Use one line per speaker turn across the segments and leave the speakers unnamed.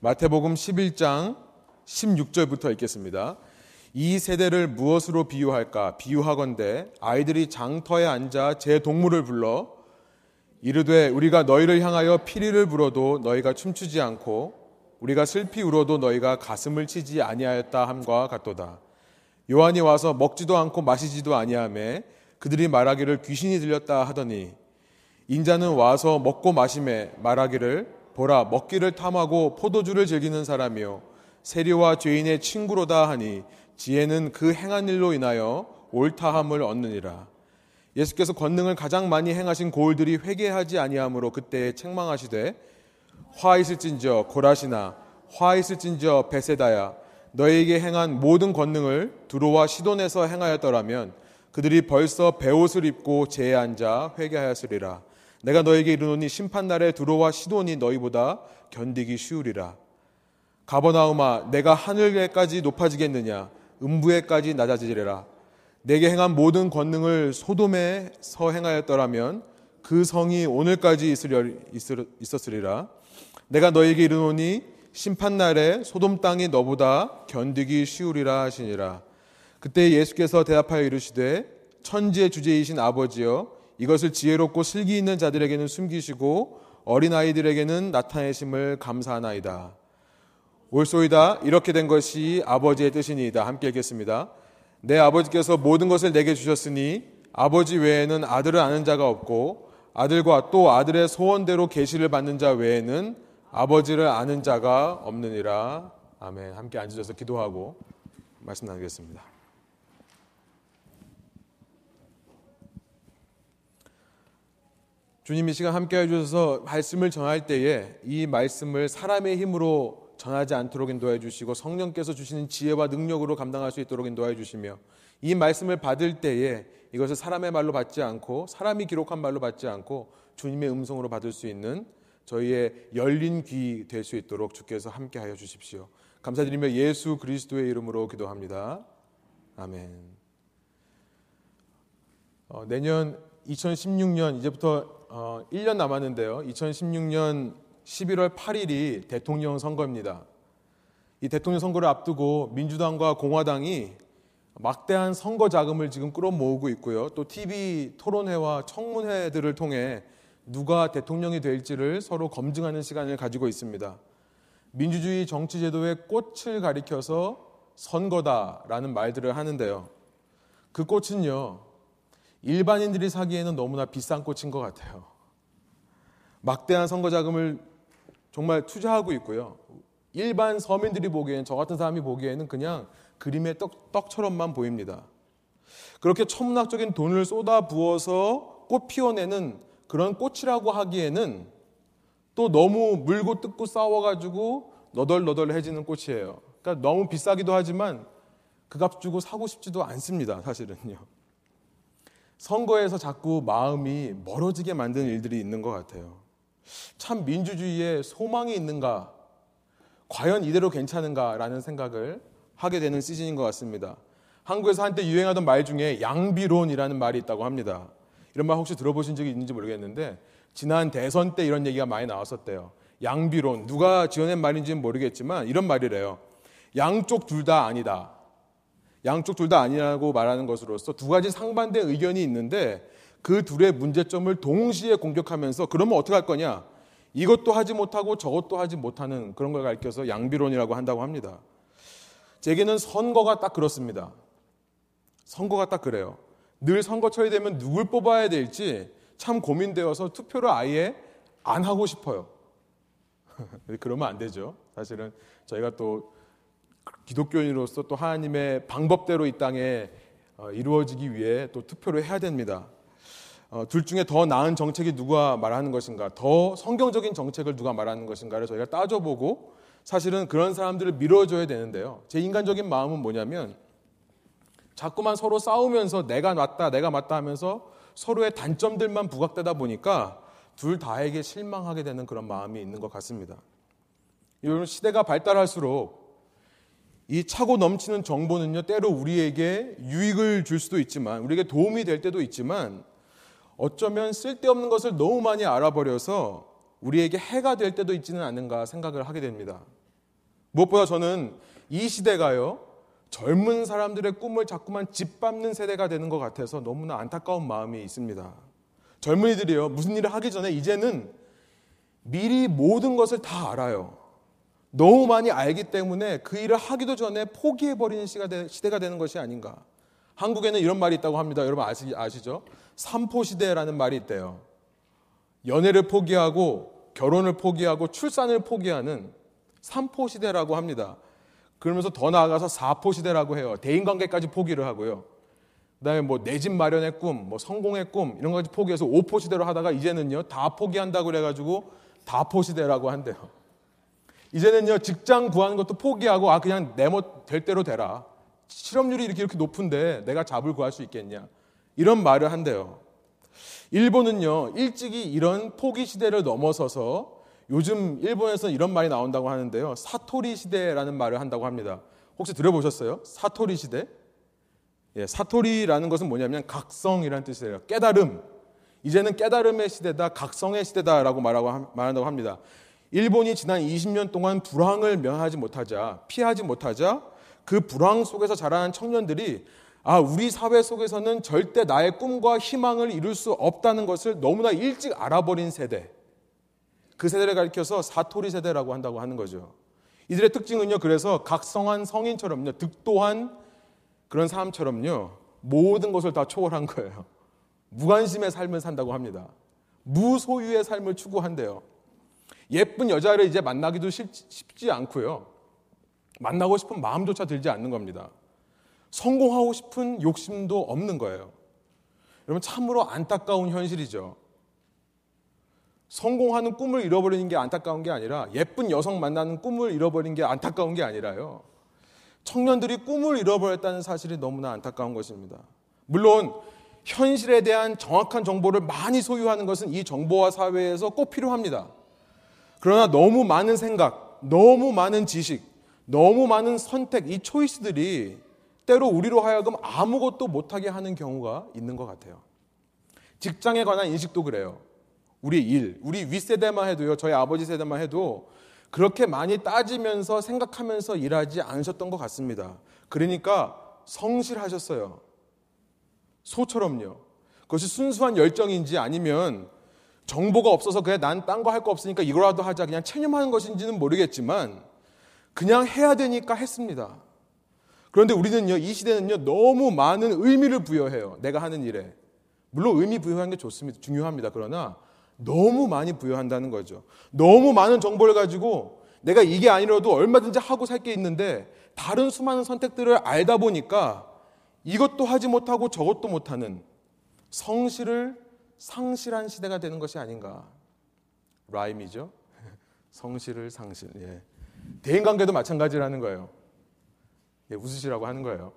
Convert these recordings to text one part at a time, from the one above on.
마태복음 11장 16절부터 읽겠습니다. 이 세대를 무엇으로 비유할까? 비유하건대 아이들이 장터에 앉아 제 동물을 불러 이르되 우리가 너희를 향하여 피리를 불어도 너희가 춤추지 않고 우리가 슬피 울어도 너희가 가슴을 치지 아니하였다 함과 같도다. 요한이 와서 먹지도 않고 마시지도 아니하매 그들이 말하기를 귀신이 들렸다 하더니 인자는 와서 먹고 마심에 말하기를 보라 먹기를 탐하고 포도주를 즐기는 사람이요 세리와 죄인의 친구로다 하니 지혜는 그 행한 일로 인하여 옳다함을 얻느니라. 예수께서 권능을 가장 많이 행하신 고을들이 회개하지 아니하므로 그때 책망하시되 화 있을진저 고라시나 화 있을진저 베세다야 너에게 행한 모든 권능을 두로와 시돈에서 행하였더라면 그들이 벌써 베옷을 입고 제에 앉아 회개하였으리라. 내가 너에게 이르노니 심판 날에 두로와 시돈이 너희보다 견디기 쉬우리라. 가버나움아 내가 하늘에까지 높아지겠느냐 음부에까지 낮아지리라. 내게 행한 모든 권능을 소돔에서 행하였더라면 그 성이 오늘까지 있었으리라. 내가 너에게 이르노니 심판 날에 소돔 땅이 너보다 견디기 쉬우리라 하시니라. 그때 예수께서 대답하여 이르시되 천지의 주제이신 아버지여 이것을 지혜롭고 슬기 있는 자들에게는 숨기시고 어린아이들에게는 나타내심을 감사하나이다. 올소이다 이렇게 된 것이 아버지의 뜻이니이다. 함께 읽겠습니다. 내 아버지께서 모든 것을 내게 주셨으니 아버지 외에는 아들을 아는 자가 없고 아들과 또 아들의 소원대로 계시를 받는 자 외에는 아버지를 아는 자가 없느니라. 아멘. 함께 앉으셔서 기도하고 말씀 나누겠습니다. 주님 이 시간 함께 해주셔서 말씀을 전할 때에 이 말씀을 사람의 힘으로 전하지 않도록 인도해 주시고 성령께서 주시는 지혜와 능력으로 감당할 수 있도록 인도해 주시며 이 말씀을 받을 때에 이것을 사람의 말로 받지 않고 사람이 기록한 말로 받지 않고 주님의 음성으로 받을 수 있는 저희의 열린 귀 될 수 있도록 주께서 함께 하여 주십시오. 감사드리며 예수 그리스도의 이름으로 기도합니다. 아멘. 어, 내년 2016년 이제부터 어, 1년 남았는데요. 2016년 11월 8일이 대통령 선거입니다. 이 대통령 선거를 앞두고 민주당과 공화당이 막대한 선거 자금을 지금 끌어모으고 있고요. 또 TV 토론회와 청문회들을 통해 누가 대통령이 될지를 서로 검증하는 시간을 가지고 있습니다. 민주주의 정치 제도의 꽃을 가리켜서 선거다라는 말들을 하는데요. 그 꽃은요, 일반인들이 사기에는 너무나 비싼 꽃인 것 같아요. 막대한 선거 자금을 정말 투자하고 있고요. 일반 서민들이 보기엔 저 같은 사람이 보기에는 그냥 그림의 떡, 떡처럼만 보입니다. 그렇게 천문학적인 돈을 쏟아 부어서 꽃 피워내는 그런 꽃이라고 하기에는 또 너무 물고 뜯고 싸워가지고 너덜너덜해지는 꽃이에요. 그러니까 너무 비싸기도 하지만 그 값 주고 사고 싶지도 않습니다. 사실은요. 선거에서 자꾸 마음이 멀어지게 만드는 일들이 있는 것 같아요. 참 민주주의에 소망이 있는가? 과연 이대로 괜찮은가라는 생각을 하게 되는 시즌인 것 같습니다. 한국에서 한때 유행하던 말 중에 양비론이라는 말이 있다고 합니다. 이런 말 혹시 들어보신 적이 있는지 모르겠는데 지난 대선 때 이런 얘기가 많이 나왔었대요. 양비론 누가 지어낸 말인지는 모르겠지만 이런 말이래요. 양쪽 둘 다 아니다. 양쪽 둘 다 아니라고 말하는 것으로서 두 가지 상반된 의견이 있는데 그 둘의 문제점을 동시에 공격하면서 그러면 어떻게 할 거냐? 이것도 하지 못하고 저것도 하지 못하는 그런 걸 가리켜서 양비론이라고 한다고 합니다. 제게는 선거가 딱 그렇습니다. 선거가 딱 그래요. 늘 선거철이 되면 누굴 뽑아야 될지 참 고민되어서 투표를 아예 안 하고 싶어요. 그러면 안 되죠. 사실은 저희가 또 기독교인으로서 또 하나님의 방법대로 이 땅에 어, 이루어지기 위해 또 투표를 해야 됩니다. 어, 둘 중에 더 나은 정책이 누가 말하는 것인가, 더 성경적인 정책을 누가 말하는 것인가를 저희가 따져보고 사실은 그런 사람들을 밀어줘야 되는데요. 제 인간적인 마음은 뭐냐면 자꾸만 서로 싸우면서 내가 맞다, 내가 맞다 하면서 서로의 단점들만 부각되다 보니까 둘 다에게 실망하게 되는 그런 마음이 있는 것 같습니다. 이런 시대가 발달할수록 이 차고 넘치는 정보는요, 때로 우리에게 유익을 줄 수도 있지만, 우리에게 도움이 될 때도 있지만, 어쩌면 쓸데없는 것을 너무 많이 알아버려서 우리에게 해가 될 때도 있지는 않는가 생각을 하게 됩니다. 무엇보다 저는 이 시대가요, 젊은 사람들의 꿈을 자꾸만 짓밟는 세대가 되는 것 같아서 너무나 안타까운 마음이 있습니다. 젊은이들이요, 무슨 일을 하기 전에 이제는 미리 모든 것을 다 알아요. 너무 많이 알기 때문에 그 일을 하기도 전에 포기해버리는 시대가 되는 것이 아닌가. 한국에는 이런 말이 있다고 합니다. 여러분 아시, 아시죠? 삼포시대라는 말이 있대요. 연애를 포기하고 결혼을 포기하고 출산을 포기하는 삼포시대라고 합니다. 그러면서 더 나아가서 사포시대라고 해요. 대인관계까지 포기를 하고요. 그 다음에 뭐 내 집 마련의 꿈, 뭐 성공의 꿈, 이런 것까지 포기해서 오포시대로 하다가 이제는요, 다 포기한다고 그래가지고 다포시대라고 한대요. 이제는요, 직장 구하는 것도 포기하고, 아, 그냥 내모 될 대로 되라. 실업률이 이렇게 이렇게 높은데 내가 잡을 구할 수 있겠냐. 이런 말을 한대요. 일본은요, 일찍이 이런 포기 시대를 넘어서서 요즘 일본에서 이런 말이 나온다고 하는데요. 사토리 시대라는 말을 한다고 합니다. 혹시 들어보셨어요? 사토리 시대? 예, 사토리라는 것은 뭐냐면 각성이라는 뜻이에요. 깨달음. 이제는 깨달음의 시대다, 각성의 시대다라고 말하고 말한다고 합니다. 일본이 지난 20년 동안 불황을 면하지 못하자, 피하지 못하자 그 불황 속에서 자라난 청년들이 아, 우리 사회 속에서는 절대 나의 꿈과 희망을 이룰 수 없다는 것을 너무나 일찍 알아버린 세대. 그 세대를 가리켜서 사토리 세대라고 한다고 하는 거죠. 이들의 특징은요, 그래서 각성한 성인처럼요, 득도한 그런 사람처럼요, 모든 것을 다 초월한 거예요. 무관심의 삶을 산다고 합니다. 무소유의 삶을 추구한대요. 예쁜 여자를 이제 만나기도 쉽지 않고요. 만나고 싶은 마음조차 들지 않는 겁니다. 성공하고 싶은 욕심도 없는 거예요. 여러분 참으로 안타까운 현실이죠. 성공하는 꿈을 잃어버리는 게 안타까운 게 아니라 예쁜 여성 만나는 꿈을 잃어버린 게 안타까운 게 아니라요. 청년들이 꿈을 잃어버렸다는 사실이 너무나 안타까운 것입니다. 물론 현실에 대한 정확한 정보를 많이 소유하는 것은 이 정보화 사회에서 꼭 필요합니다. 그러나 너무 많은 생각, 너무 많은 지식, 너무 많은 선택, 이 초이스들이 때로 우리로 하여금 아무것도 못하게 하는 경우가 있는 것 같아요. 직장에 관한 인식도 그래요. 우리 일, 우리 윗세대만 해도요, 저희 아버지 세대만 해도 그렇게 많이 따지면서 생각하면서 일하지 않으셨던 것 같습니다. 그러니까 성실하셨어요. 소처럼요. 그것이 순수한 열정인지 아니면 정보가 없어서 그냥 난 딴 거 할 거 없으니까 이거라도 하자 그냥 체념하는 것인지는 모르겠지만 그냥 해야 되니까 했습니다. 그런데 우리는요, 이 시대는요, 너무 많은 의미를 부여해요. 내가 하는 일에. 물론 의미 부여하는 게 좋습니다. 중요합니다. 그러나 너무 많이 부여한다는 거죠. 너무 많은 정보를 가지고 내가 이게 아니라도 얼마든지 하고 살 게 있는데 다른 수많은 선택들을 알다 보니까 이것도 하지 못하고 저것도 못하는 성실을 상실한 시대가 되는 것이 아닌가. 라임이죠. 성실을 상실. 예. 대인관계도 마찬가지라는 거예요. 예, 웃으시라고 하는 거예요.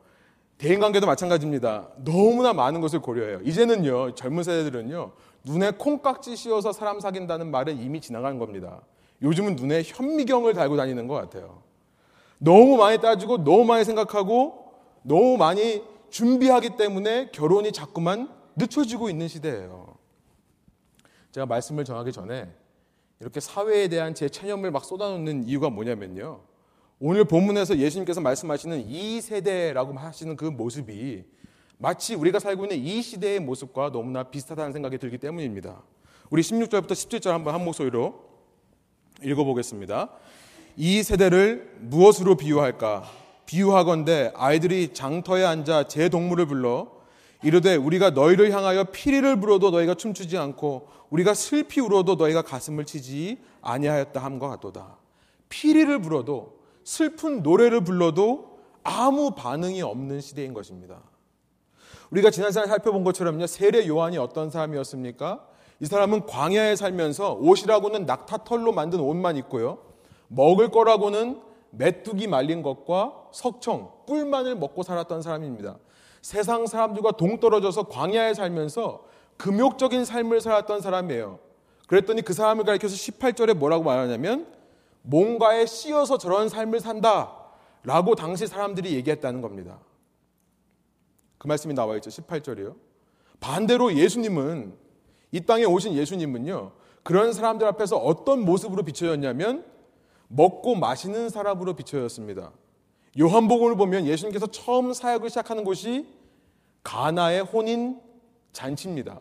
대인관계도 마찬가지입니다. 너무나 많은 것을 고려해요. 이제는요, 젊은 세대들은요, 눈에 콩깍지 씌워서 사람 사귄다는 말은 이미 지나간 겁니다. 요즘은 눈에 현미경을 달고 다니는 것 같아요. 너무 많이 따지고, 너무 많이 생각하고, 너무 많이 준비하기 때문에 결혼이 자꾸만 늦춰지고 있는 시대예요. 제가 말씀을 정하기 전에 이렇게 사회에 대한 제 체념을 막 쏟아놓는 이유가 뭐냐면요. 오늘 본문에서 예수님께서 말씀하시는 이 세대라고 하시는 그 모습이 마치 우리가 살고 있는 이 시대의 모습과 너무나 비슷하다는 생각이 들기 때문입니다. 우리 16절부터 17절 한번 한 목소리로 읽어보겠습니다. 이 세대를 무엇으로 비유할까? 비유하건대 아이들이 장터에 앉아 제 동물을 불러 이르되 우리가 너희를 향하여 피리를 불어도 너희가 춤추지 않고 우리가 슬피 울어도 너희가 가슴을 치지 아니하였다 함과 같도다. 피리를 불어도 슬픈 노래를 불러도 아무 반응이 없는 시대인 것입니다. 우리가 지난 시간에 살펴본 것처럼요, 세례 요한이 어떤 사람이었습니까? 이 사람은 광야에 살면서 옷이라고는 낙타털로 만든 옷만 입고요, 먹을 거라고는 메뚜기 말린 것과 석청, 꿀만을 먹고 살았던 사람입니다. 세상 사람들과 동떨어져서 광야에 살면서 금욕적인 삶을 살았던 사람이에요. 그랬더니 그 사람을 가리켜서 18절에 뭐라고 말하냐면 뭔가에 씌어서 저런 삶을 산다. 라고 당시 사람들이 얘기했다는 겁니다. 그 말씀이 나와 있죠. 18절이요. 반대로 예수님은, 이 땅에 오신 예수님은요, 그런 사람들 앞에서 어떤 모습으로 비춰졌냐면, 먹고 마시는 사람으로 비춰졌습니다. 요한복음을 보면 예수님께서 처음 사역을 시작하는 곳이 가나의 혼인 잔치입니다.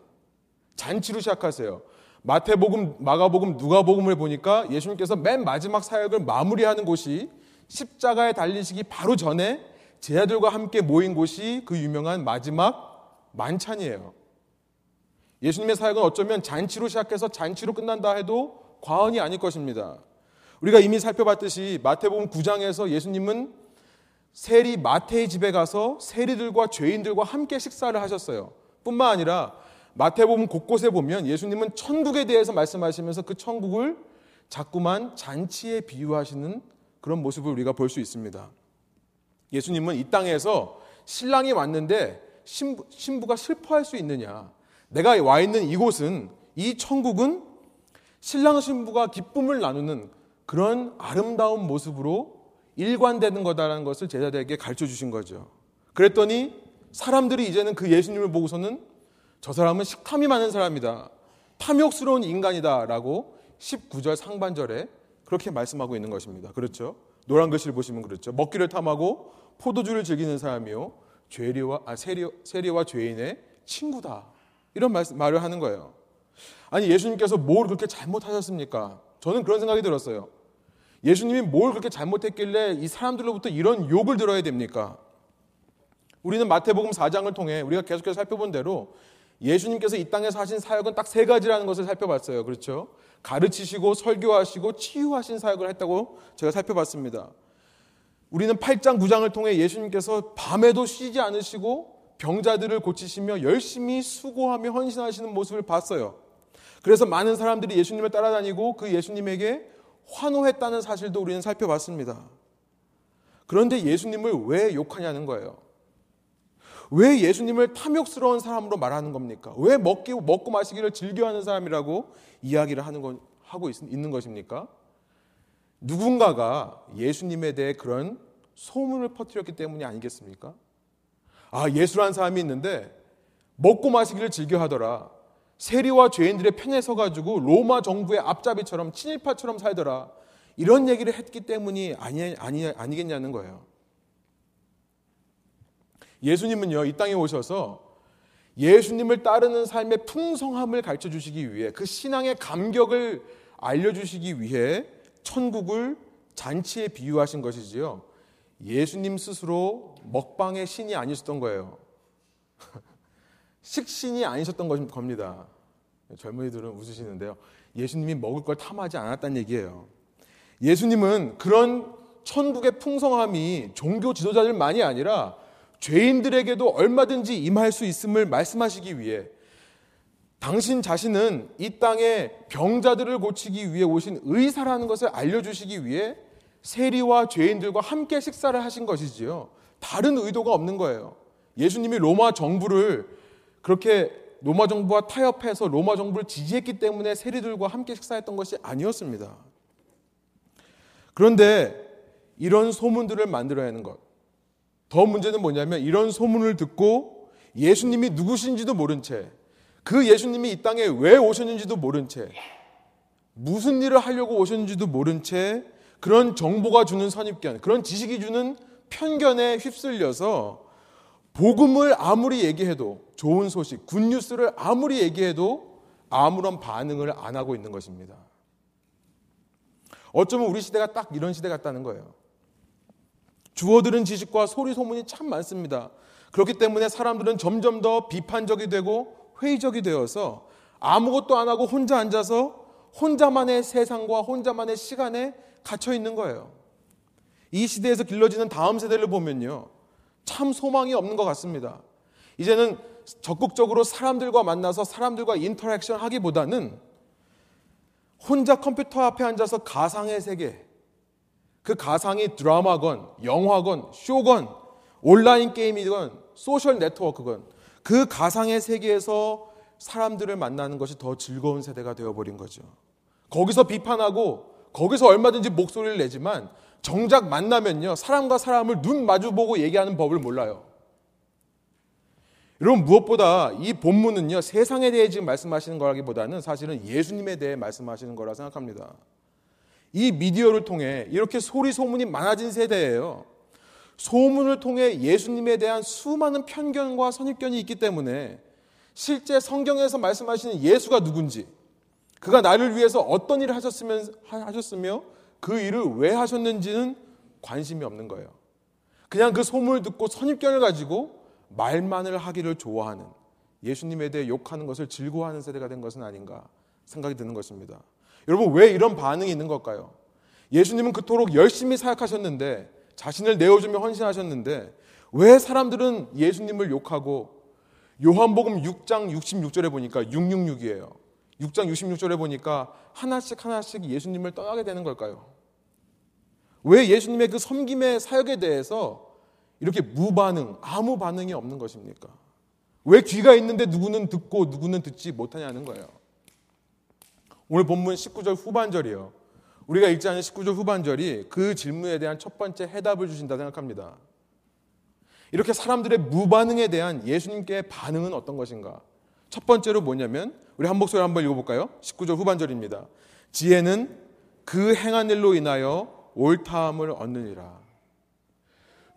잔치로 시작하세요. 마태복음, 마가복음, 누가복음을 보니까 예수님께서 맨 마지막 사역을 마무리하는 곳이 십자가에 달리시기 바로 전에 제자들과 함께 모인 곳이 그 유명한 마지막 만찬이에요. 예수님의 사역은 어쩌면 잔치로 시작해서 잔치로 끝난다 해도 과언이 아닐 것입니다. 우리가 이미 살펴봤듯이 마태복음 9장에서 예수님은 세리 마태의 집에 가서 세리들과 죄인들과 함께 식사를 하셨어요. 뿐만 아니라 마태복음 곳곳에 보면 예수님은 천국에 대해서 말씀하시면서 그 천국을 자꾸만 잔치에 비유하시는 그런 모습을 우리가 볼 수 있습니다. 예수님은 이 땅에서 신랑이 왔는데 신부, 신부가 슬퍼할 수 있느냐? 내가 와 있는 이곳은 이 천국은 신랑 신부가 기쁨을 나누는 그런 아름다운 모습으로 일관되는 거다라는 것을 제자들에게 가르쳐 주신 거죠. 그랬더니 사람들이 이제는 그 예수님을 보고서는 저 사람은 식탐이 많은 사람이다. 탐욕스러운 인간이다라고 19절 상반절에 그렇게 말씀하고 있는 것입니다. 그렇죠? 노란 글씨를 보시면 그렇죠. 먹기를 탐하고 포도주를 즐기는 사람이요. 죄리와 아, 세리, 세리와 죄인의 친구다. 이런 말, 말을 하는 거예요. 아니 예수님께서 뭘 그렇게 잘못하셨습니까? 저는 그런 생각이 들었어요. 예수님이 뭘 그렇게 잘못했길래 이 사람들로부터 이런 욕을 들어야 됩니까? 우리는 마태복음 4장을 통해 우리가 계속해서 살펴본 대로 예수님께서 이 땅에서 하신 사역은 딱 세 가지라는 것을 살펴봤어요. 그렇죠? 가르치시고 설교하시고 치유하신 사역을 했다고 제가 살펴봤습니다. 우리는 8장, 9장을 통해 예수님께서 밤에도 쉬지 않으시고 병자들을 고치시며 열심히 수고하며 헌신하시는 모습을 봤어요. 그래서 많은 사람들이 예수님을 따라다니고 그 예수님에게 환호했다는 사실도 우리는 살펴봤습니다. 그런데 예수님을 왜 욕하냐는 거예요. 왜 예수님을 탐욕스러운 사람으로 말하는 겁니까? 왜 먹기, 먹고 마시기를 즐겨하는 사람이라고 이야기를 하는 건, 하고 있, 있는 것입니까? 누군가가 예수님에 대해 그런 소문을 퍼뜨렸기 때문이 아니겠습니까? 아, 예수라는 사람이 있는데 먹고 마시기를 즐겨 하더라. 세리와 죄인들의 편에 서가지고 로마 정부의 앞잡이처럼 친일파처럼 살더라. 이런 얘기를 했기 때문이 아니, 아니, 아니겠냐는 거예요. 예수님은요, 이 땅에 오셔서 예수님을 따르는 삶의 풍성함을 가르쳐 주시기 위해 그 신앙의 감격을 알려주시기 위해 천국을 잔치에 비유하신 것이지요. 예수님 스스로 먹방의 신이 아니셨던 거예요. 식신이 아니셨던 겁니다. 젊은이들은 웃으시는데요. 예수님이 먹을 걸 탐하지 않았다는 얘기예요. 예수님은 그런 천국의 풍성함이 종교 지도자들만이 아니라 죄인들에게도 얼마든지 임할 수 있음을 말씀하시기 위해 당신 자신은 이 땅에 병자들을 고치기 위해 오신 의사라는 것을 알려주시기 위해 세리와 죄인들과 함께 식사를 하신 것이지요. 다른 의도가 없는 거예요. 예수님이 로마 정부를 그렇게 로마 정부와 타협해서 로마 정부를 지지했기 때문에 세리들과 함께 식사했던 것이 아니었습니다. 그런데 이런 소문들을 만들어야 하는 것. 더 문제는 뭐냐면 이런 소문을 듣고 예수님이 누구신지도 모른 채, 그 예수님이 이 땅에 왜 오셨는지도 모른 채, 무슨 일을 하려고 오셨는지도 모른 채 그런 정보가 주는 선입견, 그런 지식이 주는 편견에 휩쓸려서 복음을 아무리 얘기해도 좋은 소식, 굿뉴스를 아무리 얘기해도 아무런 반응을 안 하고 있는 것입니다. 어쩌면 우리 시대가 딱 이런 시대 같다는 거예요. 주어들은 지식과 소리 소문이 참 많습니다. 그렇기 때문에 사람들은 점점 더 비판적이 되고 회의적이 되어서 아무것도 안 하고 혼자 앉아서 혼자만의 세상과 혼자만의 시간에 갇혀 있는 거예요. 이 시대에서 길러지는 다음 세대를 보면요. 참 소망이 없는 것 같습니다. 이제는 적극적으로 사람들과 만나서 사람들과 interaction 하기보다는 혼자 컴퓨터 앞에 앉아서 가상의 세계, 그 가상이 드라마건, 영화건, 쇼건, 온라인 게임이건, 소셜 네트워크건, 그 가상의 세계에서 사람들을 만나는 것이 더 즐거운 세대가 되어버린 거죠. 거기서 비판하고, 거기서 얼마든지 목소리를 내지만, 정작 만나면요, 사람과 사람을 눈 마주보고 얘기하는 법을 몰라요. 여러분, 무엇보다 이 본문은요, 세상에 대해 지금 말씀하시는 거라기보다는 사실은 예수님에 대해 말씀하시는 거라 생각합니다. 이 미디어를 통해 이렇게 소리 소문이 많아진 세대예요. 소문을 통해 예수님에 대한 수많은 편견과 선입견이 있기 때문에 실제 성경에서 말씀하시는 예수가 누군지, 그가 나를 위해서 어떤 일을 하셨으며 그 일을 왜 하셨는지는 관심이 없는 거예요. 그냥 그 소문을 듣고 선입견을 가지고 말만을 하기를 좋아하는 예수님에 대해 욕하는 것을 즐거워하는 세대가 된 것은 아닌가 생각이 드는 것입니다. 여러분, 왜 이런 반응이 있는 걸까요? 예수님은 그토록 열심히 사역하셨는데, 자신을 내어주며 헌신하셨는데, 왜 사람들은 예수님을 욕하고, 요한복음 6장 66절에 보니까 666이에요. 6장 66절에 보니까 하나씩 하나씩 예수님을 떠나게 되는 걸까요? 왜 예수님의 그 섬김의 사역에 대해서 이렇게 무반응, 아무 반응이 없는 것입니까? 왜 귀가 있는데 누구는 듣고 누구는 듣지 못하냐는 거예요. 오늘 본문 19절 후반절이요. 우리가 읽지 않은 19절 후반절이 그 질문에 대한 첫 번째 해답을 주신다 생각합니다. 이렇게 사람들의 무반응에 대한 예수님께 반응은 어떤 것인가? 첫 번째로 뭐냐면 우리 한 목소리 한번 읽어볼까요? 19절 후반절입니다. 지혜는 그 행한 일로 인하여 옳다함을 얻느니라.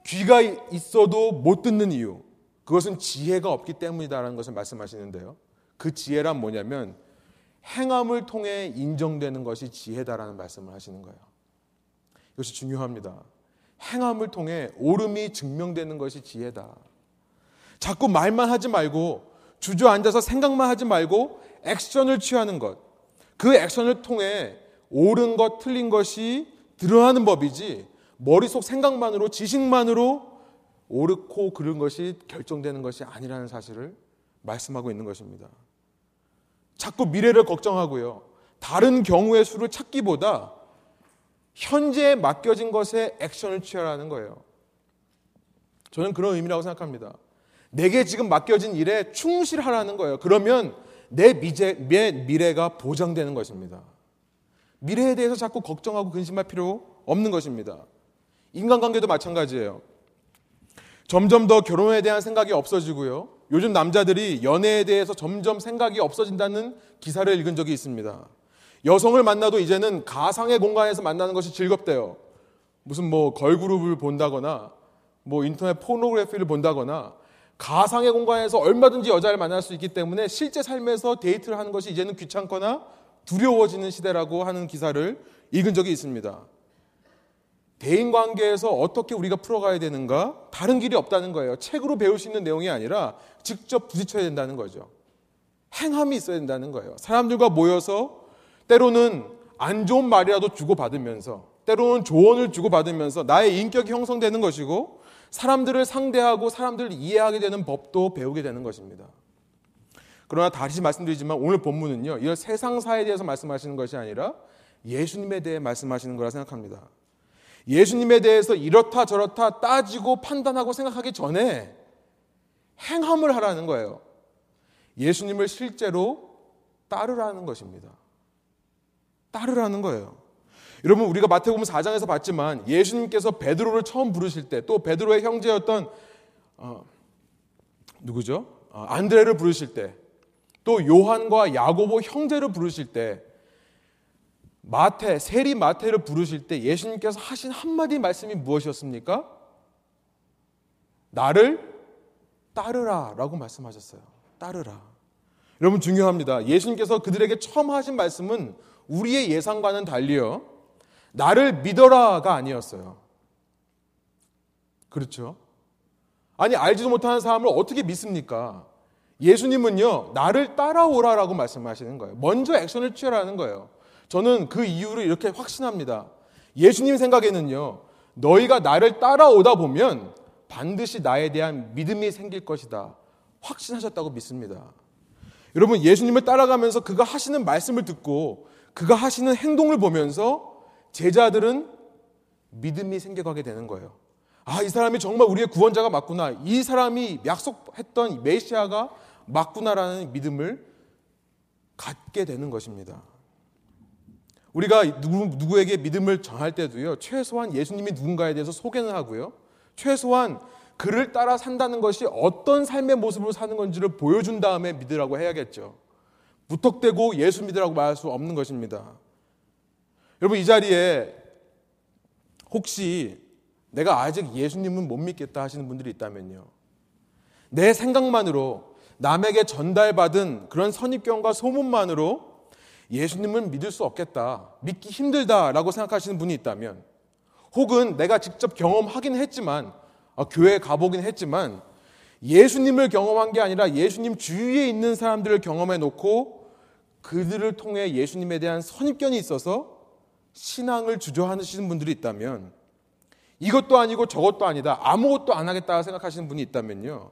귀가 있어도 못 듣는 이유, 그것은 지혜가 없기 때문이다라는 것을 말씀하시는데요. 그 지혜란 뭐냐면 행함을 통해 인정되는 것이 지혜다라는 말씀을 하시는 거예요. 이것이 중요합니다. 행함을 통해 옳음이 증명되는 것이 지혜다. 자꾸 말만 하지 말고 주저앉아서 생각만 하지 말고 액션을 취하는 것. 그 액션을 통해 옳은 것, 틀린 것이 드러나는 법이지 머릿속 생각만으로 지식만으로 옳고 그른 것이 결정되는 것이 아니라는 사실을 말씀하고 있는 것입니다. 자꾸 미래를 걱정하고요. 다른 경우의 수를 찾기보다 현재에 맡겨진 것에 액션을 취하라는 거예요. 저는 그런 의미라고 생각합니다. 내게 지금 맡겨진 일에 충실하라는 거예요. 그러면 내 미래, 미래가 보장되는 것입니다. 미래에 대해서 자꾸 걱정하고 근심할 필요 없는 것입니다. 인간관계도 마찬가지예요. 점점 더 결혼에 대한 생각이 없어지고요. 요즘 남자들이 연애에 대해서 점점 생각이 없어진다는 기사를 읽은 적이 있습니다. 여성을 만나도 이제는 가상의 공간에서 만나는 것이 즐겁대요. 무슨 뭐 걸그룹을 본다거나 뭐 인터넷 포노그래피를 본다거나 가상의 공간에서 얼마든지 여자를 만날 수 있기 때문에 실제 삶에서 데이트를 하는 것이 이제는 귀찮거나 두려워지는 시대라고 하는 기사를 읽은 적이 있습니다. 대인 관계에서 어떻게 우리가 풀어가야 되는가? 다른 길이 없다는 거예요. 책으로 배울 수 있는 내용이 아니라 직접 부딪혀야 된다는 거죠. 행함이 있어야 된다는 거예요. 사람들과 모여서 때로는 안 좋은 말이라도 주고받으면서 때로는 조언을 주고받으면서 나의 인격이 형성되는 것이고 사람들을 상대하고 사람들을 이해하게 되는 법도 배우게 되는 것입니다. 그러나 다시 말씀드리지만 오늘 본문은요, 이런 세상사에 대해서 말씀하시는 것이 아니라 예수님에 대해 말씀하시는 거라 생각합니다. 예수님에 대해서 이렇다 저렇다 따지고 판단하고 생각하기 전에 행함을 하라는 거예요. 예수님을 실제로 따르라는 것입니다. 따르라는 거예요. 여러분 우리가 마태복음 4장에서 봤지만 예수님께서 베드로를 처음 부르실 때 또 베드로의 형제였던 어, 누구죠? 어, 안드레를 부르실 때 또 요한과 야고보 형제를 부르실 때 마태, 세리 마태를 부르실 때 예수님께서 하신 한마디 말씀이 무엇이었습니까? 나를 따르라 라고 말씀하셨어요. 따르라. 여러분 중요합니다. 예수님께서 그들에게 처음 하신 말씀은 우리의 예상과는 달리요. 나를 믿어라가 아니었어요. 그렇죠? 아니, 알지도 못하는 사람을 어떻게 믿습니까? 예수님은요, 나를 따라오라라고 말씀하시는 거예요. 먼저 액션을 취하라는 거예요. 저는 그 이유를 이렇게 확신합니다. 예수님 생각에는요, 너희가 나를 따라오다 보면 반드시 나에 대한 믿음이 생길 것이다. 확신하셨다고 믿습니다. 여러분, 예수님을 따라가면서 그가 하시는 말씀을 듣고 그가 하시는 행동을 보면서 제자들은 믿음이 생겨가게 되는 거예요. 아, 이 사람이 정말 우리의 구원자가 맞구나. 이 사람이 약속했던 메시아가 맞구나라는 믿음을 갖게 되는 것입니다. 우리가 누구, 누구에게 믿음을 정할 때도요, 최소한 예수님이 누군가에 대해서 소개는 하고요, 최소한 그를 따라 산다는 것이 어떤 삶의 모습으로 사는 건지를 보여준 다음에 믿으라고 해야겠죠. 무턱대고 예수 믿으라고 말할 수 없는 것입니다. 여러분 이 자리에 혹시 내가 아직 예수님은 못 믿겠다 하시는 분들이 있다면요. 내 생각만으로 남에게 전달받은 그런 선입견과 소문만으로 예수님은 믿을 수 없겠다, 믿기 힘들다라고 생각하시는 분이 있다면, 혹은 내가 직접 경험하긴 했지만, 아, 교회에 가보긴 했지만, 예수님을 경험한 게 아니라 예수님 주위에 있는 사람들을 경험해 놓고 그들을 통해 예수님에 대한 선입견이 있어서 신앙을 주저하시는 분들이 있다면, 이것도 아니고 저것도 아니다, 아무것도 안 하겠다 생각하시는 분이 있다면요.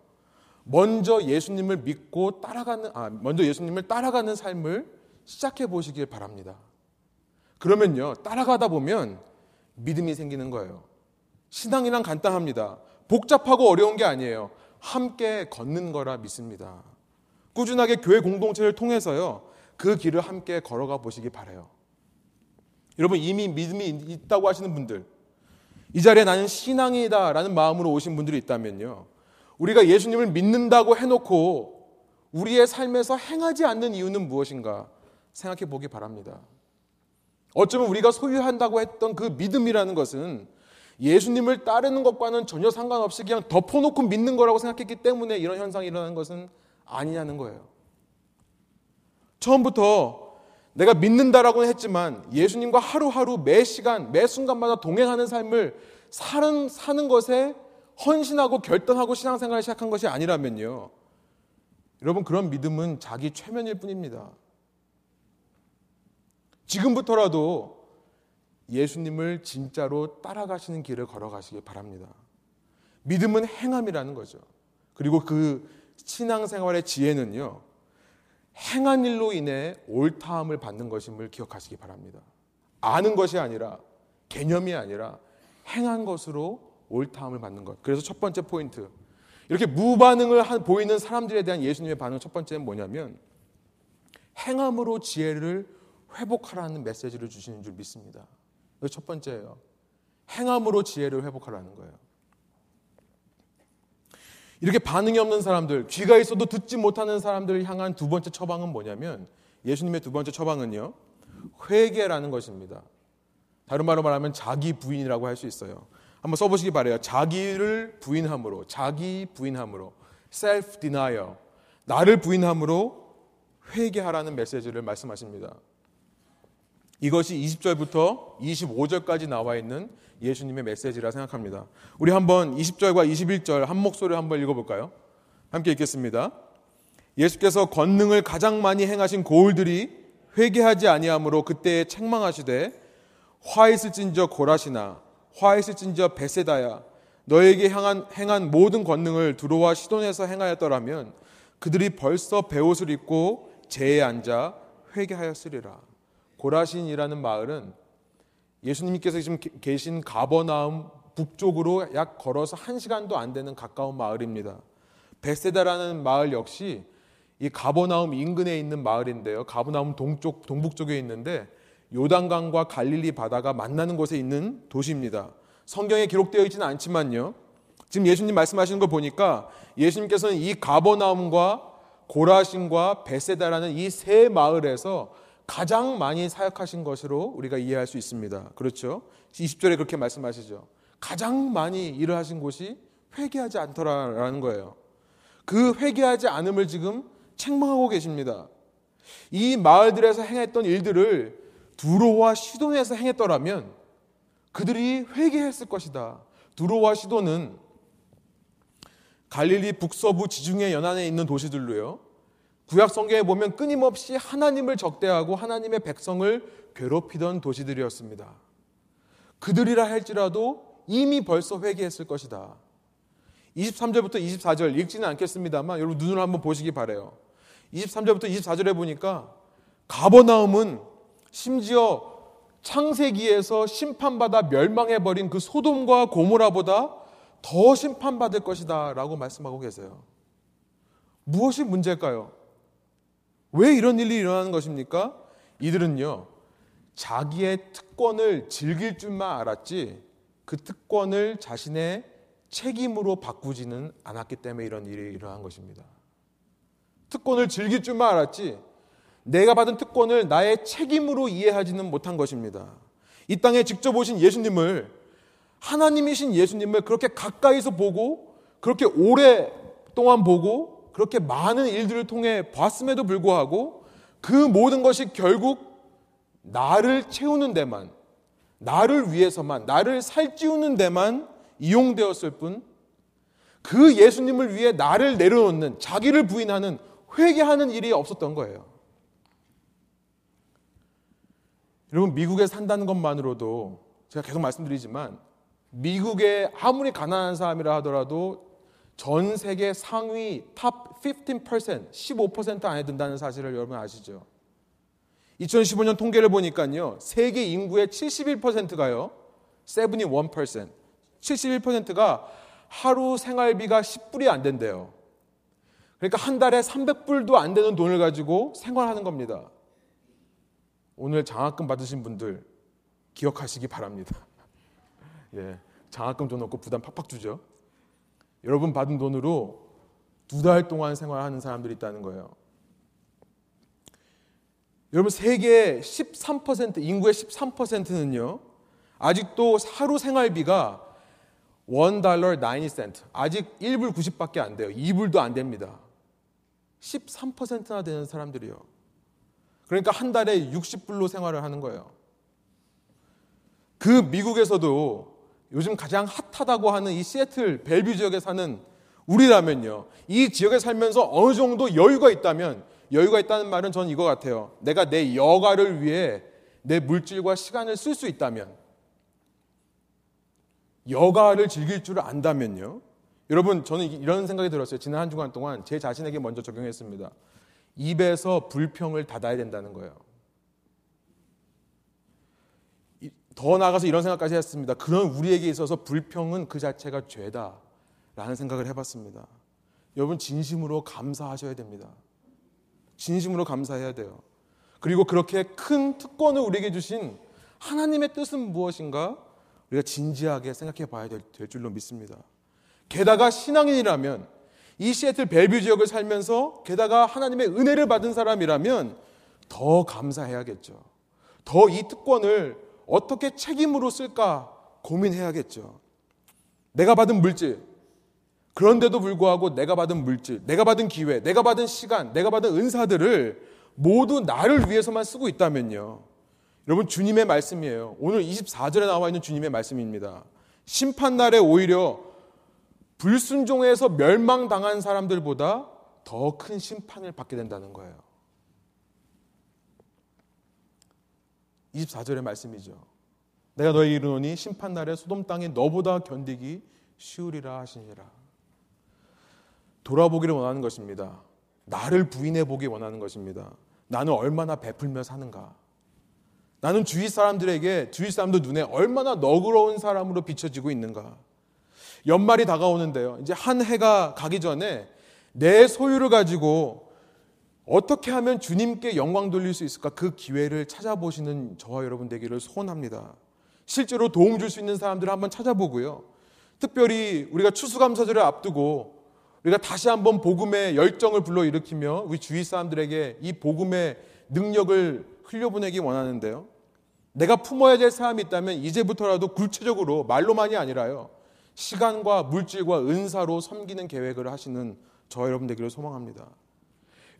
먼저 예수님을 믿고 따라가는, 아, 먼저 예수님을 따라가는 삶을 시작해 보시길 바랍니다. 그러면요, 따라가다 보면 믿음이 생기는 거예요. 신앙이란 간단합니다. 복잡하고 어려운 게 아니에요. 함께 걷는 거라 믿습니다. 꾸준하게 교회 공동체를 통해서요, 그 길을 함께 걸어가 보시기 바래요. 여러분, 이미 믿음이 있다고 하시는 분들, 이 자리에 나는 신앙이다라는 마음으로 오신 분들이 있다면요, 우리가 예수님을 믿는다고 해놓고 우리의 삶에서 행하지 않는 이유는 무엇인가 생각해 보기 바랍니다. 어쩌면 우리가 소유한다고 했던 그 믿음이라는 것은 예수님을 따르는 것과는 전혀 상관없이 그냥 덮어놓고 믿는 거라고 생각했기 때문에 이런 현상이 일어나는 것은 아니냐는 거예요. 처음부터 내가 믿는다라고는 했지만 예수님과 하루하루 매 시간, 매 순간마다 동행하는 삶을 사는, 사는 것에 헌신하고 결단하고 신앙생활을 시작한 것이 아니라면요. 여러분, 그런 믿음은 자기 최면일 뿐입니다. 지금부터라도 예수님을 진짜로 따라가시는 길을 걸어가시기 바랍니다. 믿음은 행함이라는 거죠. 그리고 그 신앙생활의 지혜는요, 행한 일로 인해 옳다함을 받는 것임을 기억하시기 바랍니다. 아는 것이 아니라, 개념이 아니라, 행한 것으로 옳다함을 받는 것. 그래서 첫 번째 포인트. 이렇게 무반응을 보이는 사람들에 대한 예수님의 반응 첫 번째는 뭐냐면 행함으로 지혜를 회복하라는 메시지를 주시는 줄 믿습니다. 첫 번째예요. 행함으로 지혜를 회복하라는 거예요. 이렇게 반응이 없는 사람들, 귀가 있어도 듣지 못하는 사람들을 향한 두 번째 처방은 뭐냐면 예수님의 두 번째 처방은요. 회개라는 것입니다. 다른 말로 말하면 자기 부인이라고 할 수 있어요. 한번 써보시기 바래요. 자기를 부인함으로, 자기 부인함으로, self denial, 나를 부인함으로 회개하라는 메시지를 말씀하십니다. 이것이 20절부터 25절까지 나와 있는 예수님의 메시지라 생각합니다. 우리 한번 20절과 21절 한 목소리로 한번 읽어볼까요? 함께 읽겠습니다. 예수께서 권능을 가장 많이 행하신 고울들이 회개하지 아니하므로 그때에 책망하시되 화 있을진저 고라시나 화 있을진저 베세다야 너에게 향한 행한 모든 권능을 두로와 시돈에서 행하였더라면 그들이 벌써 베옷을 입고 제에 앉아 회개하였으리라. 고라신이라는 마을은 예수님께서 지금 계신 가버나움 북쪽으로 약 걸어서 한 시간도 안 되는 가까운 마을입니다. 베세다라는 마을 역시 이 가버나움 인근에 있는 마을인데요. 가버나움 동쪽 동북쪽에 있는데 요단강과 갈릴리 바다가 만나는 곳에 있는 도시입니다. 성경에 기록되어 있지는 않지만요. 지금 예수님 말씀하시는 거 보니까 예수님께서는 이 가버나움과 고라신과 베세다라는 이 세 마을에서 가장 많이 사역하신 것으로 우리가 이해할 수 있습니다. 그렇죠? 20절에 그렇게 말씀하시죠. 가장 많이 일을 하신 곳이 회개하지 않더라라는 거예요. 그 회개하지 않음을 지금 책망하고 계십니다. 이 마을들에서 행했던 일들을 두로와 시돈에서 행했더라면 그들이 회개했을 것이다. 두로와 시돈은 갈릴리 북서부 지중해 연안에 있는 도시들로요. 구약 성경에 보면 끊임없이 하나님을 적대하고 하나님의 백성을 괴롭히던 도시들이었습니다. 그들이라 할지라도 이미 벌써 회개했을 것이다. 23절부터 24절 읽지는 않겠습니다만 여러분 눈으로 한번 보시기 바래요. 23절부터 24절에 보니까 가버나움은 심지어 창세기에서 심판받아 멸망해버린 그 소돔과 고모라보다 더 심판받을 것이다 라고 말씀하고 계세요. 무엇이 문제일까요? 왜 이런 일이 일어나는 것입니까? 이들은요, 자기의 특권을 즐길 줄만 알았지 그 특권을 자신의 책임으로 바꾸지는 않았기 때문에 이런 일이 일어난 것입니다. 특권을 즐길 줄만 알았지 내가 받은 특권을 나의 책임으로 이해하지는 못한 것입니다. 이 땅에 직접 오신 예수님을 하나님이신 예수님을 그렇게 가까이서 보고 그렇게 오랫동안 보고 그렇게 많은 일들을 통해 봤음에도 불구하고 그 모든 것이 결국 나를 채우는 데만 나를 위해서만 나를 살찌우는 데만 이용되었을 뿐 그 예수님을 위해 나를 내려놓는 자기를 부인하는 회개하는 일이 없었던 거예요. 여러분 미국에 산다는 것만으로도 제가 계속 말씀드리지만 미국에 아무리 가난한 사람이라 하더라도 전 세계 상위 top 15%, 15% 안에 든다는 사실을 여러분 아시죠? 2015년 통계를 보니까요. 세계 인구의 71%가요. 71%. 71%가 하루 생활비가 10불이 안 된대요. 그러니까 한 달에 300불도 안 되는 돈을 가지고 생활하는 겁니다. 오늘 장학금 받으신 분들 기억하시기 바랍니다. 예, 장학금 줘놓고 부담 팍팍 주죠. 여러분 받은 돈으로 두 달 동안 생활하는 사람들이 있다는 거예요. 여러분 세계 13% 인구의 13%는요. 아직도 하루 생활비가 1달러 90센트. 아직 1불 90밖에 안 돼요. 2불도 안 됩니다. 13%나 되는 사람들이요. 그러니까 한 달에 60불로 생활을 하는 거예요. 그 미국에서도 요즘 가장 핫하다고 하는 이 시애틀 벨뷰 지역에 사는 우리라면요. 이 지역에 살면서 어느 정도 여유가 있다면 여유가 있다는 말은 저는 이거 같아요. 내가 내 여가를 위해 내 물질과 시간을 쓸 수 있다면 여가를 즐길 줄 안다면요. 여러분 저는 이런 생각이 들었어요. 지난 한 주간 동안 제 자신에게 먼저 적용했습니다. 입에서 불평을 닫아야 된다는 거예요. 더 나아가서 이런 생각까지 했습니다. 그런 우리에게 있어서 불평은 그 자체가 죄다 라는 생각을 해봤습니다. 여러분 진심으로 감사하셔야 됩니다. 진심으로 감사해야 돼요. 그리고 그렇게 큰 특권을 우리에게 주신 하나님의 뜻은 무엇인가 우리가 진지하게 생각해 봐야 될, 될 줄로 믿습니다. 게다가 신앙인이라면 이 시애틀 벨뷰 지역을 살면서 게다가 하나님의 은혜를 받은 사람이라면 더 감사해야겠죠. 더 이 특권을 어떻게 책임으로 쓸까 고민해야겠죠. 내가 받은 물질, 그런데도 불구하고 내가 받은 물질, 내가 받은 기회, 내가 받은 시간, 내가 받은 은사들을 모두 나를 위해서만 쓰고 있다면요. 여러분, 주님의 말씀이에요. 오늘 24절에 나와 있는 주님의 말씀입니다. 심판날에 오히려 불순종에서 멸망당한 사람들보다 더 큰 심판을 받게 된다는 거예요. 24절의 말씀이죠. 내가 너희 이르노니 심판 날에 소돔 땅에 너보다 견디기 쉬우리라 하시니라. 돌아보기를 원하는 것입니다. 나를 부인해 보기 원하는 것입니다. 나는 얼마나 베풀며 사는가? 나는 주위 사람들에게 주위 사람들 눈에 얼마나 너그러운 사람으로 비춰지고 있는가? 연말이 다가오는데요. 이제 한 해가 가기 전에 내 소유를 가지고 어떻게 하면 주님께 영광 돌릴 수 있을까? 그 기회를 찾아보시는 저와 여러분 되기를 소원합니다. 실제로 도움 줄 수 있는 사람들을 한번 찾아보고요. 특별히 우리가 추수감사절을 앞두고 우리가 다시 한번 복음의 열정을 불러일으키며 우리 주위 사람들에게 이 복음의 능력을 흘려보내기 원하는데요. 내가 품어야 될 사람이 있다면 이제부터라도 구체적으로 말로만이 아니라요. 시간과 물질과 은사로 섬기는 계획을 하시는 저 여러분 되기를 소망합니다.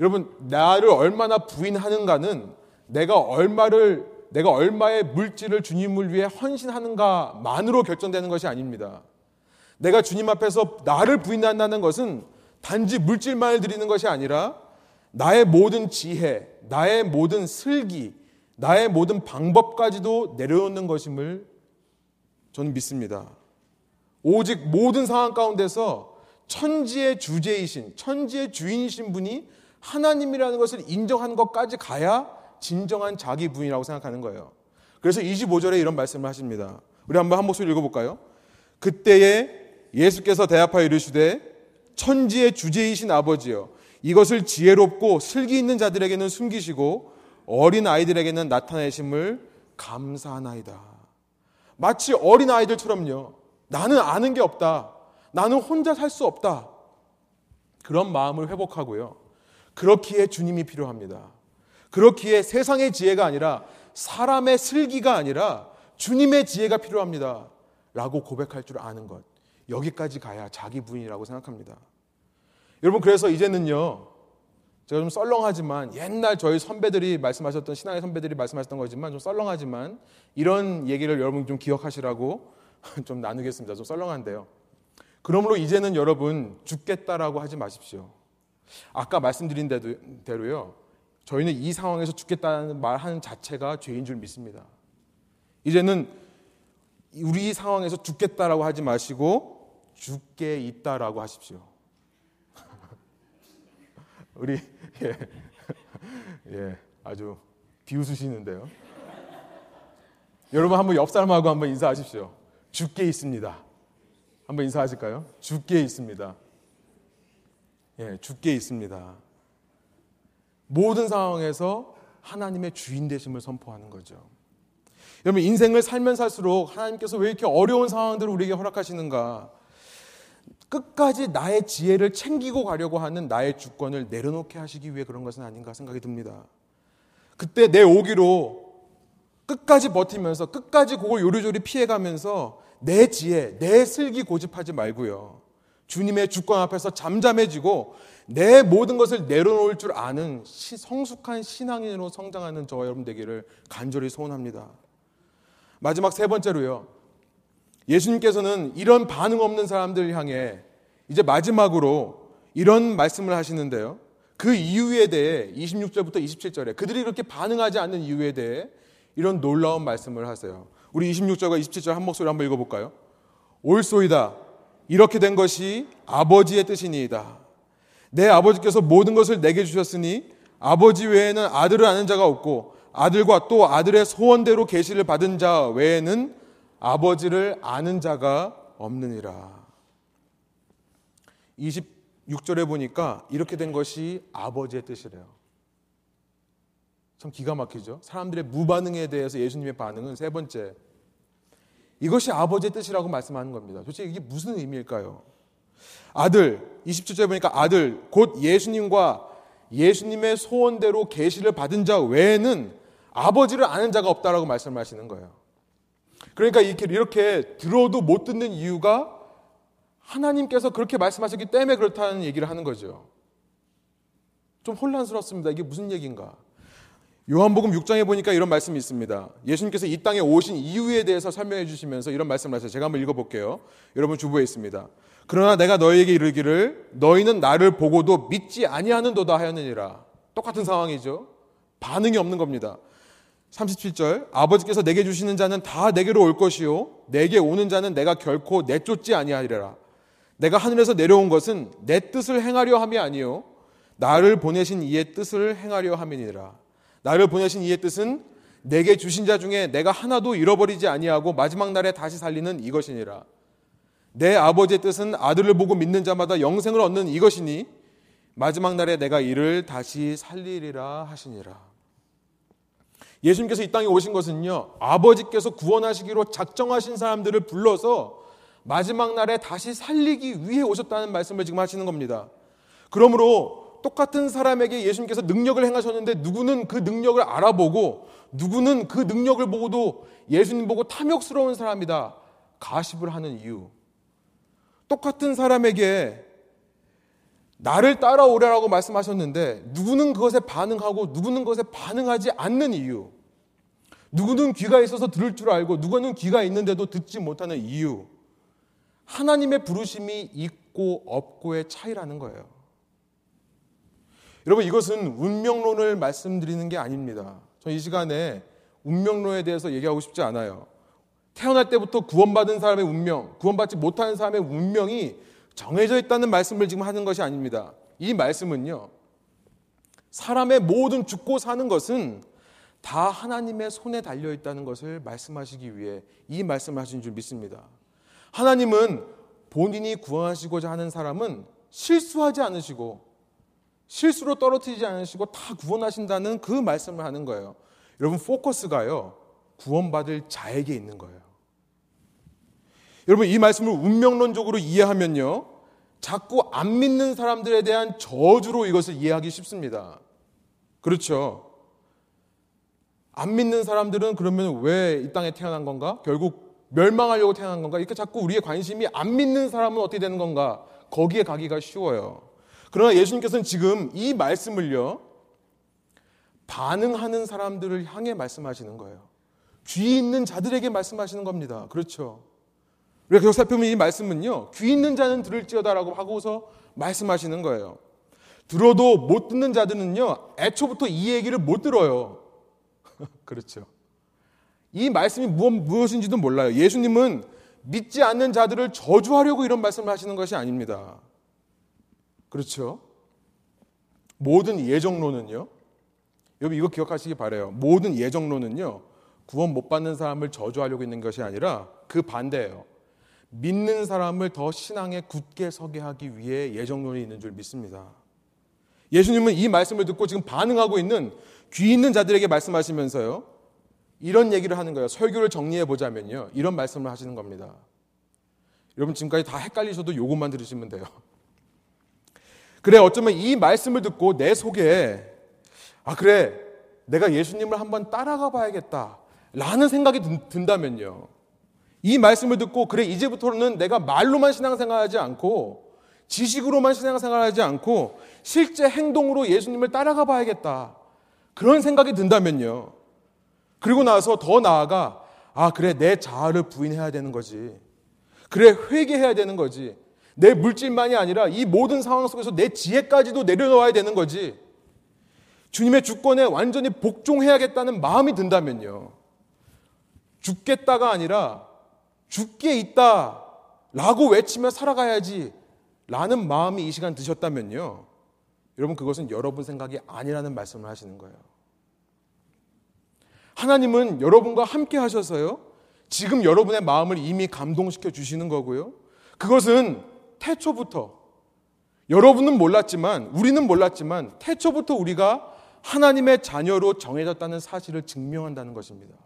여러분, 나를 얼마나 부인하는가는 내가 얼마를, 내가 얼마의 물질을 주님을 위해 헌신하는가만으로 결정되는 것이 아닙니다. 내가 주님 앞에서 나를 부인한다는 것은 단지 물질만을 드리는 것이 아니라 나의 모든 지혜, 나의 모든 슬기, 나의 모든 방법까지도 내려놓는 것임을 저는 믿습니다. 오직 모든 상황 가운데서 천지의 주제이신, 천지의 주인이신 분이 하나님이라는 것을 인정한 것까지 가야 진정한 자기 부인이라고 생각하는 거예요. 그래서 25절에 이런 말씀을 하십니다. 우리 한번 한 목소리 읽어볼까요? 그때에 예수께서 대합하여 이르시되 천지의 주제이신 아버지여 이것을 지혜롭고 슬기 있는 자들에게는 숨기시고 어린 아이들에게는 나타내심을 감사하나이다. 마치 어린 아이들처럼요. 나는 아는 게 없다. 나는 혼자 살 수 없다. 그런 마음을 회복하고요. 그렇기에 주님이 필요합니다. 그렇기에 세상의 지혜가 아니라 사람의 슬기가 아니라 주님의 지혜가 필요합니다. 라고 고백할 줄 아는 것. 여기까지 가야 자기 부인이라고 생각합니다. 여러분, 그래서 이제는요, 제가 좀 썰렁하지만 옛날 저희 선배들이 말씀하셨던 신앙의 선배들이 말씀하셨던 거지만 좀 썰렁하지만 이런 얘기를 여러분 좀 기억하시라고 좀 나누겠습니다. 좀 썰렁한데요. 그러므로 이제는 여러분 죽겠다라고 하지 마십시오. 아까 말씀드린 대로요. 저희는 이 상황에서 죽겠다는 말 하는 자체가 죄인 줄 믿습니다. 이제는 우리 상황에서 죽겠다라고 하지 마시고 죽게 있다라고 하십시오. 우리 예, 예 아주 비웃으시는데요. 여러분 한번 옆 사람하고 한번 인사하십시오. 죽게 있습니다. 한번 인사하실까요? 죽게 있습니다. 예, 죽게 있습니다. 모든 상황에서 하나님의 주인 되심을 선포하는 거죠. 여러분 인생을 살면 살수록 하나님께서 왜 이렇게 어려운 상황들을 우리에게 허락하시는가? 끝까지 나의 지혜를 챙기고 가려고 하는 나의 주권을 내려놓게 하시기 위해 그런 것은 아닌가 생각이 듭니다. 그때 내 오기로 끝까지 버티면서 끝까지 그걸 요리조리 피해가면서 내 지혜, 내 슬기 고집하지 말고요. 주님의 주권 앞에서 잠잠해지고 내 모든 것을 내려놓을 줄 아는 성숙한 신앙인으로 성장하는 저와 여러분 되기를 간절히 소원합니다. 마지막 세 번째로요. 예수님께서는 이런 반응 없는 사람들 향해 이제 마지막으로 이런 말씀을 하시는데요. 그 이유에 대해 26절부터 27절에 그들이 그렇게 반응하지 않는 이유에 대해 이런 놀라운 말씀을 하세요. 우리 26절과 27절 한 목소리 한번 읽어볼까요? 옳소이다. 이렇게 된 것이 아버지의 뜻이니이다. 내 아버지께서 모든 것을 내게 주셨으니 아버지 외에는 아들을 아는 자가 없고 아들과 또 아들의 소원대로 계시를 받은 자 외에는 아버지를 아는 자가 없느니라. 26절에 보니까 이렇게 된 것이 아버지의 뜻이래요. 참 기가 막히죠. 사람들의 무반응에 대해서 예수님의 반응은 세 번째. 이것이 아버지의 뜻이라고 말씀하는 겁니다. 도대체 이게 무슨 의미일까요? 아들, 27절에 보니까 아들, 곧 예수님과 예수님의 소원대로 계시를 받은 자 외에는 아버지를 아는 자가 없다라고 말씀하시는 거예요. 그러니까 이렇게, 이렇게 들어도 못 듣는 이유가 하나님께서 그렇게 말씀하셨기 때문에 그렇다는 얘기를 하는 거죠. 좀 혼란스럽습니다. 이게 무슨 얘기인가? 요한복음 6장에 보니까 이런 말씀이 있습니다. 예수님께서 이 땅에 오신 이유에 대해서 설명해 주시면서 이런 말씀을 하세요. 제가 한번 읽어볼게요. 여러분 주부에 있습니다. 그러나 내가 너에게 이르기를 너희는 나를 보고도 믿지 아니하는도다 하였느니라. 똑같은 상황이죠. 반응이 없는 겁니다. 37절 아버지께서 내게 주시는 자는 다 내게로 올 것이요 내게 오는 자는 내가 결코 내쫓지 아니하리라 내가 하늘에서 내려온 것은 내 뜻을 행하려 함이 아니요 나를 보내신 이의 뜻을 행하려 함이니라 나를 보내신 이의 뜻은 내게 주신 자 중에 내가 하나도 잃어버리지 아니하고 마지막 날에 다시 살리는 이것이니라 내 아버지의 뜻은 아들을 보고 믿는 자마다 영생을 얻는 이것이니 마지막 날에 내가 이를 다시 살리리라 하시니라 예수님께서 이 땅에 오신 것은요, 아버지께서 구원하시기로 작정하신 사람들을 불러서 마지막 날에 다시 살리기 위해 오셨다는 말씀을 지금 하시는 겁니다. 그러므로 똑같은 사람에게 예수님께서 능력을 행하셨는데 누구는 그 능력을 알아보고 누구는 그 능력을 보고도 예수님 보고 탐욕스러운 사람이다. 가십을 하는 이유. 똑같은 사람에게 나를 따라오라라고 말씀하셨는데 누구는 그것에 반응하고 누구는 그것에 반응하지 않는 이유. 누구는 귀가 있어서 들을 줄 알고 누구는 귀가 있는데도 듣지 못하는 이유. 하나님의 부르심이 있고 없고의 차이라는 거예요. 여러분 이것은 운명론을 말씀드리는 게 아닙니다. 저이 시간에 운명론에 대해서 얘기하고 싶지 않아요. 태어날 때부터 구원받은 사람의 운명, 구원받지 못하는 사람의 운명이 정해져 있다는 말씀을 지금 하는 것이 아닙니다. 이 말씀은요. 사람의 모든 죽고 사는 것은 다 하나님의 손에 달려 있다는 것을 말씀하시기 위해 이 말씀을 하신 줄 믿습니다. 하나님은 본인이 구원하시고자 하는 사람은 실수하지 않으시고 실수로 떨어뜨리지 않으시고 다 구원하신다는 그 말씀을 하는 거예요. 여러분 포커스가요. 구원받을 자에게 있는 거예요. 여러분 이 말씀을 운명론적으로 이해하면요. 자꾸 안 믿는 사람들에 대한 저주로 이것을 이해하기 쉽습니다. 그렇죠. 안 믿는 사람들은 그러면 왜 이 땅에 태어난 건가? 결국 멸망하려고 태어난 건가? 이렇게 자꾸 우리의 관심이 안 믿는 사람은 어떻게 되는 건가? 거기에 가기가 쉬워요. 그러나 예수님께서는 지금 이 말씀을요, 반응하는 사람들을 향해 말씀하시는 거예요. 귀 있는 자들에게 말씀하시는 겁니다. 그렇죠. 그래서 살펴보면 이 말씀은요, 귀 있는 자는 들을지어다라고 하고서 말씀하시는 거예요. 들어도 못 듣는 자들은요, 애초부터 이 얘기를 못 들어요. 그렇죠. 이 말씀이 무엇, 무엇인지도 몰라요. 예수님은 믿지 않는 자들을 저주하려고 이런 말씀을 하시는 것이 아닙니다. 그렇죠. 모든 예정론은요, 여러분 이거 기억하시기 바래요. 모든 예정론은요, 구원 못 받는 사람을 저주하려고 있는 것이 아니라 그 반대예요. 믿는 사람을 더 신앙에 굳게 서게 하기 위해 예정론이 있는 줄 믿습니다. 예수님은 이 말씀을 듣고 지금 반응하고 있는 귀 있는 자들에게 말씀하시면서요. 이런 얘기를 하는 거예요. 설교를 정리해 보자면요. 이런 말씀을 하시는 겁니다. 여러분 지금까지 다 헷갈리셔도 요것만 들으시면 돼요. 그래 어쩌면 이 말씀을 듣고 내 속에 아 그래 내가 예수님을 한번 따라가 봐야겠다 라는 생각이 든다면요. 이 말씀을 듣고 그래 이제부터는 내가 말로만 신앙생활하지 않고 지식으로만 신앙생활하지 않고 실제 행동으로 예수님을 따라가 봐야겠다. 그런 생각이 든다면요. 그리고 나서 더 나아가 아 그래 내 자아를 부인해야 되는 거지. 그래 회개해야 되는 거지. 내 물질만이 아니라 이 모든 상황 속에서 내 지혜까지도 내려놓아야 되는 거지. 주님의 주권에 완전히 복종해야겠다는 마음이 든다면요. 죽겠다가 아니라 죽게 있다 라고 외치며 살아가야지 라는 마음이 이 시간 드셨다면요. 여러분 그것은 여러분 생각이 아니라는 말씀을 하시는 거예요. 하나님은 여러분과 함께 하셔서요. 지금 여러분의 마음을 이미 감동시켜 주시는 거고요. 그것은 태초부터. 여러분은 몰랐지만 우리는 몰랐지만 태초부터 우리가 하나님의 자녀로 정해졌다는 사실을 증명한다는 것입니다.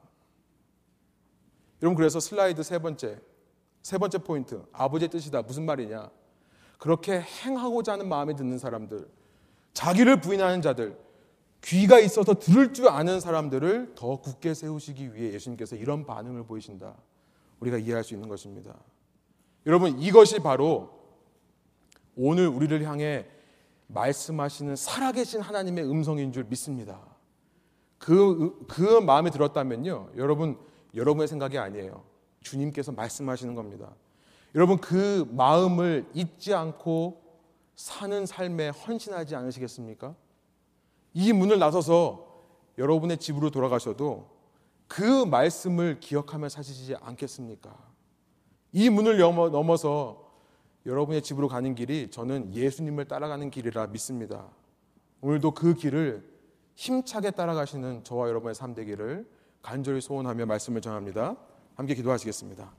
여러분 그래서 슬라이드 세 번째 세 번째 포인트 아버지의 뜻이다. 무슨 말이냐? 그렇게 행하고자 하는 마음에 드는 사람들 자기를 부인하는 자들 귀가 있어서 들을 줄 아는 사람들을 더 굳게 세우시기 위해 예수님께서 이런 반응을 보이신다. 우리가 이해할 수 있는 것입니다. 여러분 이것이 바로 오늘 우리를 향해 말씀하시는 살아계신 하나님의 음성인 줄 믿습니다 그, 그 마음에 들었다면요 여러분 여러분의 생각이 아니에요. 주님께서 말씀하시는 겁니다. 여러분 그 마음을 잊지 않고 사는 삶에 헌신하지 않으시겠습니까? 이 문을 나서서 여러분의 집으로 돌아가셔도 그 말씀을 기억하며 사시지 않겠습니까? 이 문을 넘어서 여러분의 집으로 가는 길이 저는 예수님을 따라가는 길이라 믿습니다. 오늘도 그 길을 힘차게 따라가시는 저와 여러분의 삶 되기를 간절히 소원하며 말씀을 전합니다. 함께 기도하시겠습니다.